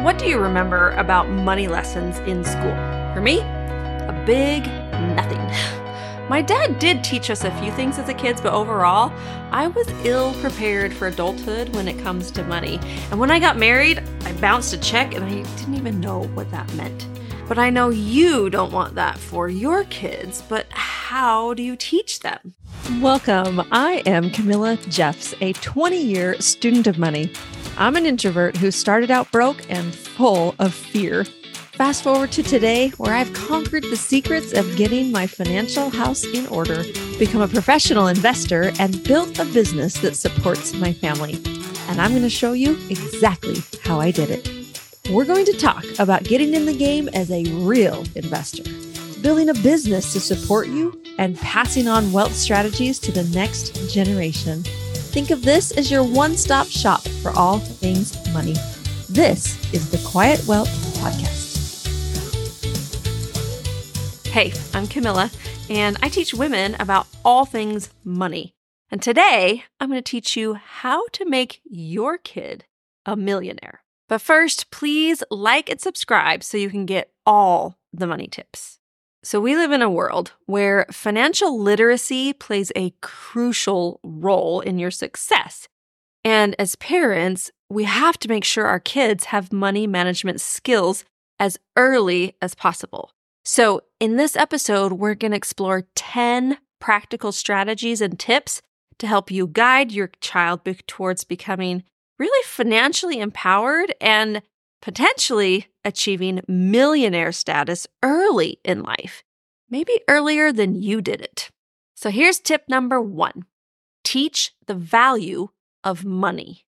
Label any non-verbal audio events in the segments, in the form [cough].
What do you remember about money lessons in school? For me, a big nothing. [sighs] My dad did teach us a few things as a kids, but overall, I was ill prepared for adulthood when it comes to money. And when I got married, I bounced a check and I didn't even know what that meant. But I know you don't want that for your kids, but how do you teach them? Welcome. I am Camilla Jeffs, a 20 year student of money. I'm an introvert who started out broke and full of fear. Fast forward to today, where I've conquered the secrets of getting my financial house in order, become a professional investor, and built a business that supports my family. And I'm going to show you exactly how I did it. We're going to talk about getting in the game as a real investor, building a business to support you, and passing on wealth strategies to the next generation. Think of this as your one stop shop for all things money. This is the Quiet Wealth Podcast. Hey, I'm Camilla, and I teach women about all things money. And today, I'm going to teach you how to make your kid a millionaire. But first, please like and subscribe so you can get all the money tips. So, we live in a world where financial literacy plays a crucial role in your success. And as parents, we have to make sure our kids have money management skills as early as possible. So, in this episode, we're going to explore 10 practical strategies and tips to help you guide your child be- towards becoming really financially empowered and potentially achieving millionaire status early in life, maybe earlier than you did it. So, here's tip number one teach the value of money.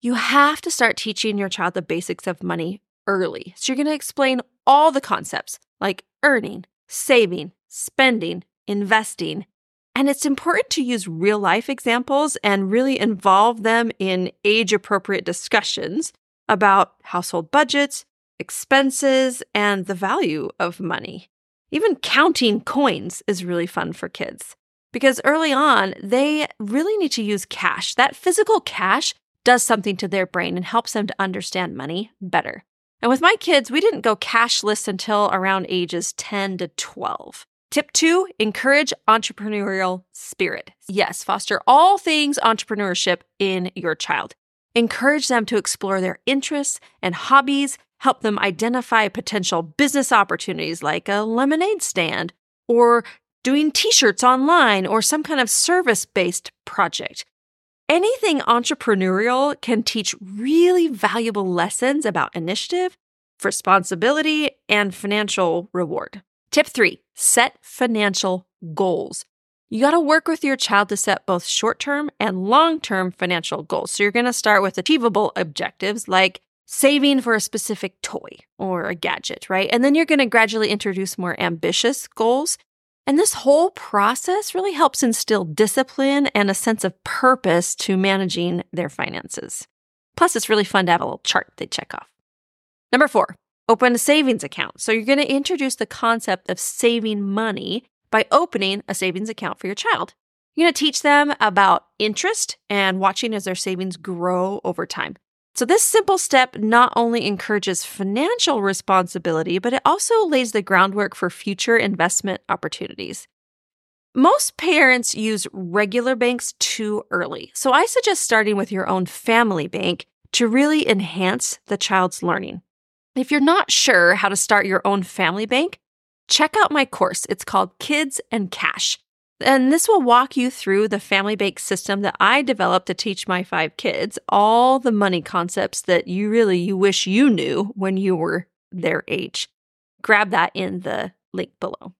You have to start teaching your child the basics of money early. So, you're going to explain all the concepts like earning, saving, spending, investing. And it's important to use real life examples and really involve them in age appropriate discussions about household budgets, expenses, and the value of money. Even counting coins is really fun for kids because early on, they really need to use cash. That physical cash does something to their brain and helps them to understand money better. And with my kids, we didn't go cashless until around ages 10 to 12. Tip two, encourage entrepreneurial spirit. Yes, foster all things entrepreneurship in your child. Encourage them to explore their interests and hobbies, help them identify potential business opportunities like a lemonade stand or doing t shirts online or some kind of service based project. Anything entrepreneurial can teach really valuable lessons about initiative, responsibility, and financial reward. Tip three set financial goals. You got to work with your child to set both short term and long term financial goals. So you're going to start with achievable objectives like saving for a specific toy or a gadget, right? And then you're going to gradually introduce more ambitious goals and this whole process really helps instill discipline and a sense of purpose to managing their finances. Plus, it's really fun to have a little chart they check off. Number four, open a savings account. So, you're going to introduce the concept of saving money by opening a savings account for your child. You're going to teach them about interest and watching as their savings grow over time. So, this simple step not only encourages financial responsibility, but it also lays the groundwork for future investment opportunities. Most parents use regular banks too early, so I suggest starting with your own family bank to really enhance the child's learning. If you're not sure how to start your own family bank, check out my course. It's called Kids and Cash. And this will walk you through the family bank system that I developed to teach my five kids all the money concepts that you really you wish you knew when you were their age. Grab that in the link below.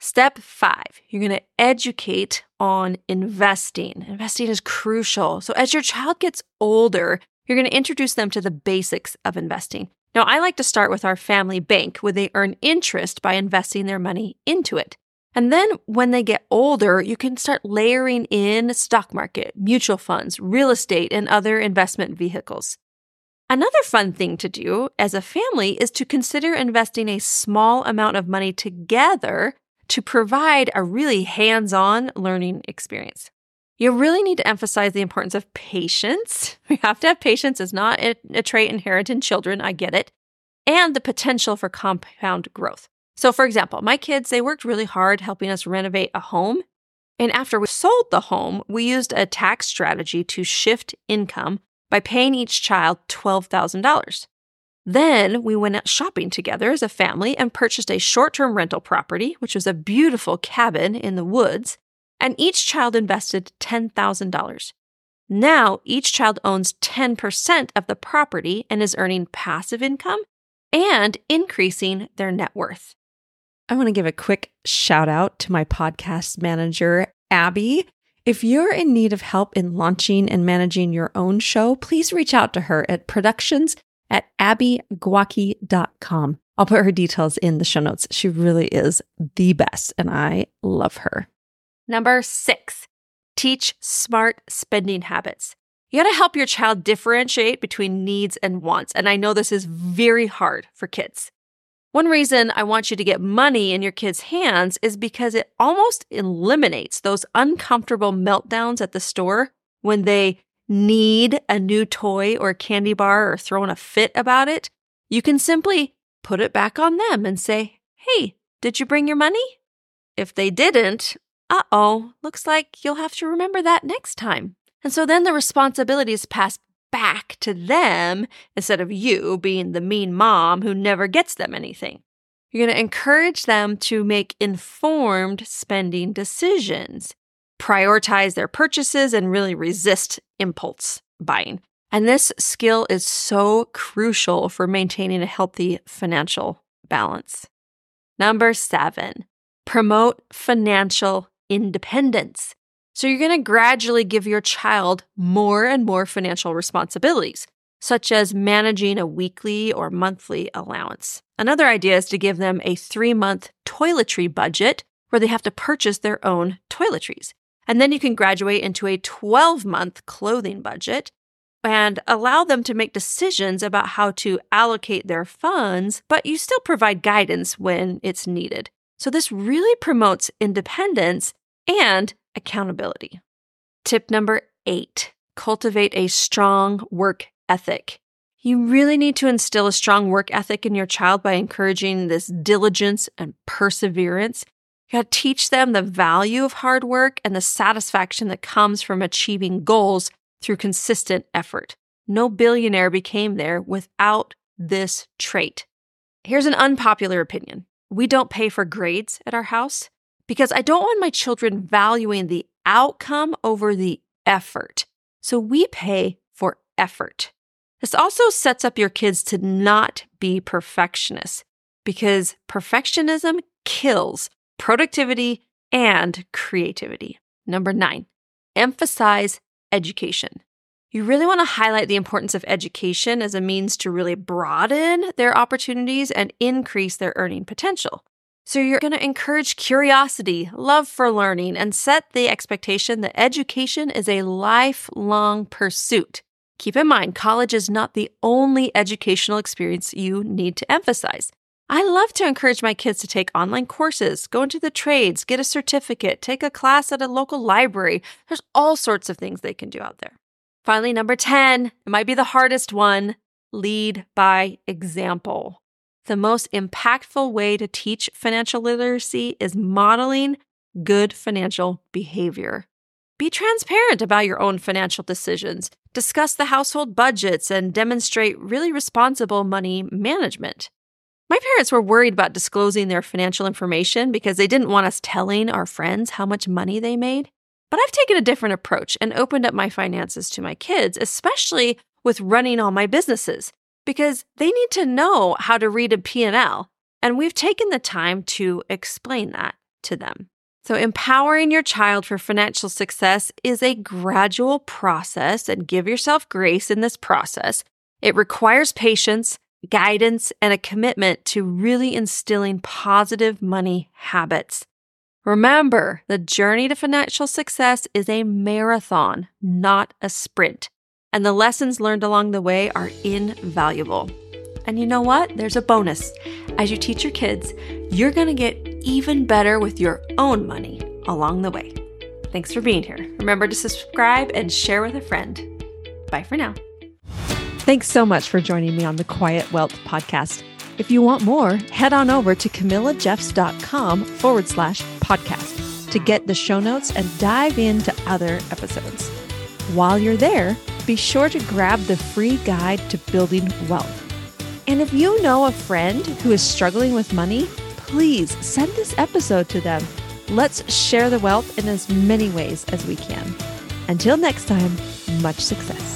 Step five, you're going to educate on investing. Investing is crucial. So, as your child gets older, you're going to introduce them to the basics of investing. Now, I like to start with our family bank where they earn interest by investing their money into it. And then when they get older, you can start layering in stock market, mutual funds, real estate, and other investment vehicles. Another fun thing to do as a family is to consider investing a small amount of money together to provide a really hands on learning experience. You really need to emphasize the importance of patience. [laughs] We have to have patience. It's not a, trait inherent in children. I get it. And the potential for compound growth. So, for example, my kids, they worked really hard helping us renovate a home. And after we sold the home, we used a tax strategy to shift income by paying each child $12,000. Then we went out shopping together as a family and purchased a short term rental property, which was a beautiful cabin in the woods, and each child invested $10,000. Now each child owns 10% of the property and is earning passive income and increasing their net worth. I want to give a quick shout out to my podcast manager, Abby. If you're in need of help in launching and managing your own show, please reach out to her at productions at abbygwocki.com. I'll put her details in the show notes. She really is the best, and I love her. Number six, teach smart spending habits. You got to help your child differentiate between needs and wants. And I know this is very hard for kids. One reason I want you to get money in your kids' hands is because it almost eliminates those uncomfortable meltdowns at the store when they need a new toy or candy bar or throwing a fit about it. You can simply put it back on them and say, Hey, did you bring your money? If they didn't, uh oh, looks like you'll have to remember that next time. And so then the responsibility is passed back to them instead of you being the mean mom who never gets them anything. You're going to encourage them to make informed spending decisions, prioritize their purchases, and really resist impulse buying. And this skill is so crucial for maintaining a healthy financial balance. Number seven, promote financial independence. So you're going to gradually give your child more and more financial responsibilities, such as managing a weekly or monthly allowance. Another idea is to give them a three month toiletry budget where they have to purchase their own toiletries. And then you can graduate into a 12 month clothing budget and allow them to make decisions about how to allocate their funds, but you still provide guidance when it's needed. So this really promotes independence and accountability. Tip number eight cultivate a strong work ethic. You really need to instill a strong work ethic in your child by encouraging this diligence and perseverance. You got to teach them the value of hard work and the satisfaction that comes from achieving goals through consistent effort. No billionaire became there without this trait. Here's an unpopular opinion. We don't pay for grades at our house because I don't want my children valuing the outcome over the effort. So we pay for effort. This also sets up your kids to not be perfectionists because perfectionism kills productivity and creativity. Number nine, emphasize education. You really want to highlight the importance of education as a means to really broaden their opportunities and increase their earning potential. So you're going to encourage curiosity, love for learning, and set the expectation that education is a lifelong pursuit. Keep in mind, college is not the only educational experience you need to emphasize. I love to encourage my kids to take online courses, go into the trades, get a certificate, take a class at a local library. There's all sorts of things they can do out there. Finally, number 10, it might be the hardest one lead by example. The most impactful way to teach financial literacy is modeling good financial behavior. Be transparent about your own financial decisions, discuss the household budgets, and demonstrate really responsible money management. My parents were worried about disclosing their financial information because they didn't want us telling our friends how much money they made. But I've taken a different approach and opened up my finances to my kids, especially with running all my businesses because they need to know how to read a P&L, and we've taken the time to explain that to them. So, empowering your child for financial success is a gradual process, and give yourself grace in this process. It requires patience, guidance, and a commitment to really instilling positive money habits. Remember, the journey to financial success is a marathon, not a sprint and the lessons learned along the way are invaluable. And you know what? There's a bonus. As you teach your kids, you're going to get even better with your own money along the way. Thanks for being here. Remember to subscribe and share with a friend. Bye for now. Thanks so much for joining me on the Quiet Wealth podcast. If you want more, head on over to camillajeffs.com forward slash podcast to get the show notes and dive into other episodes. While you're there, be sure to grab the free guide to building wealth. And if you know a friend who is struggling with money, please send this episode to them. Let's share the wealth in as many ways as we can. Until next time, much success.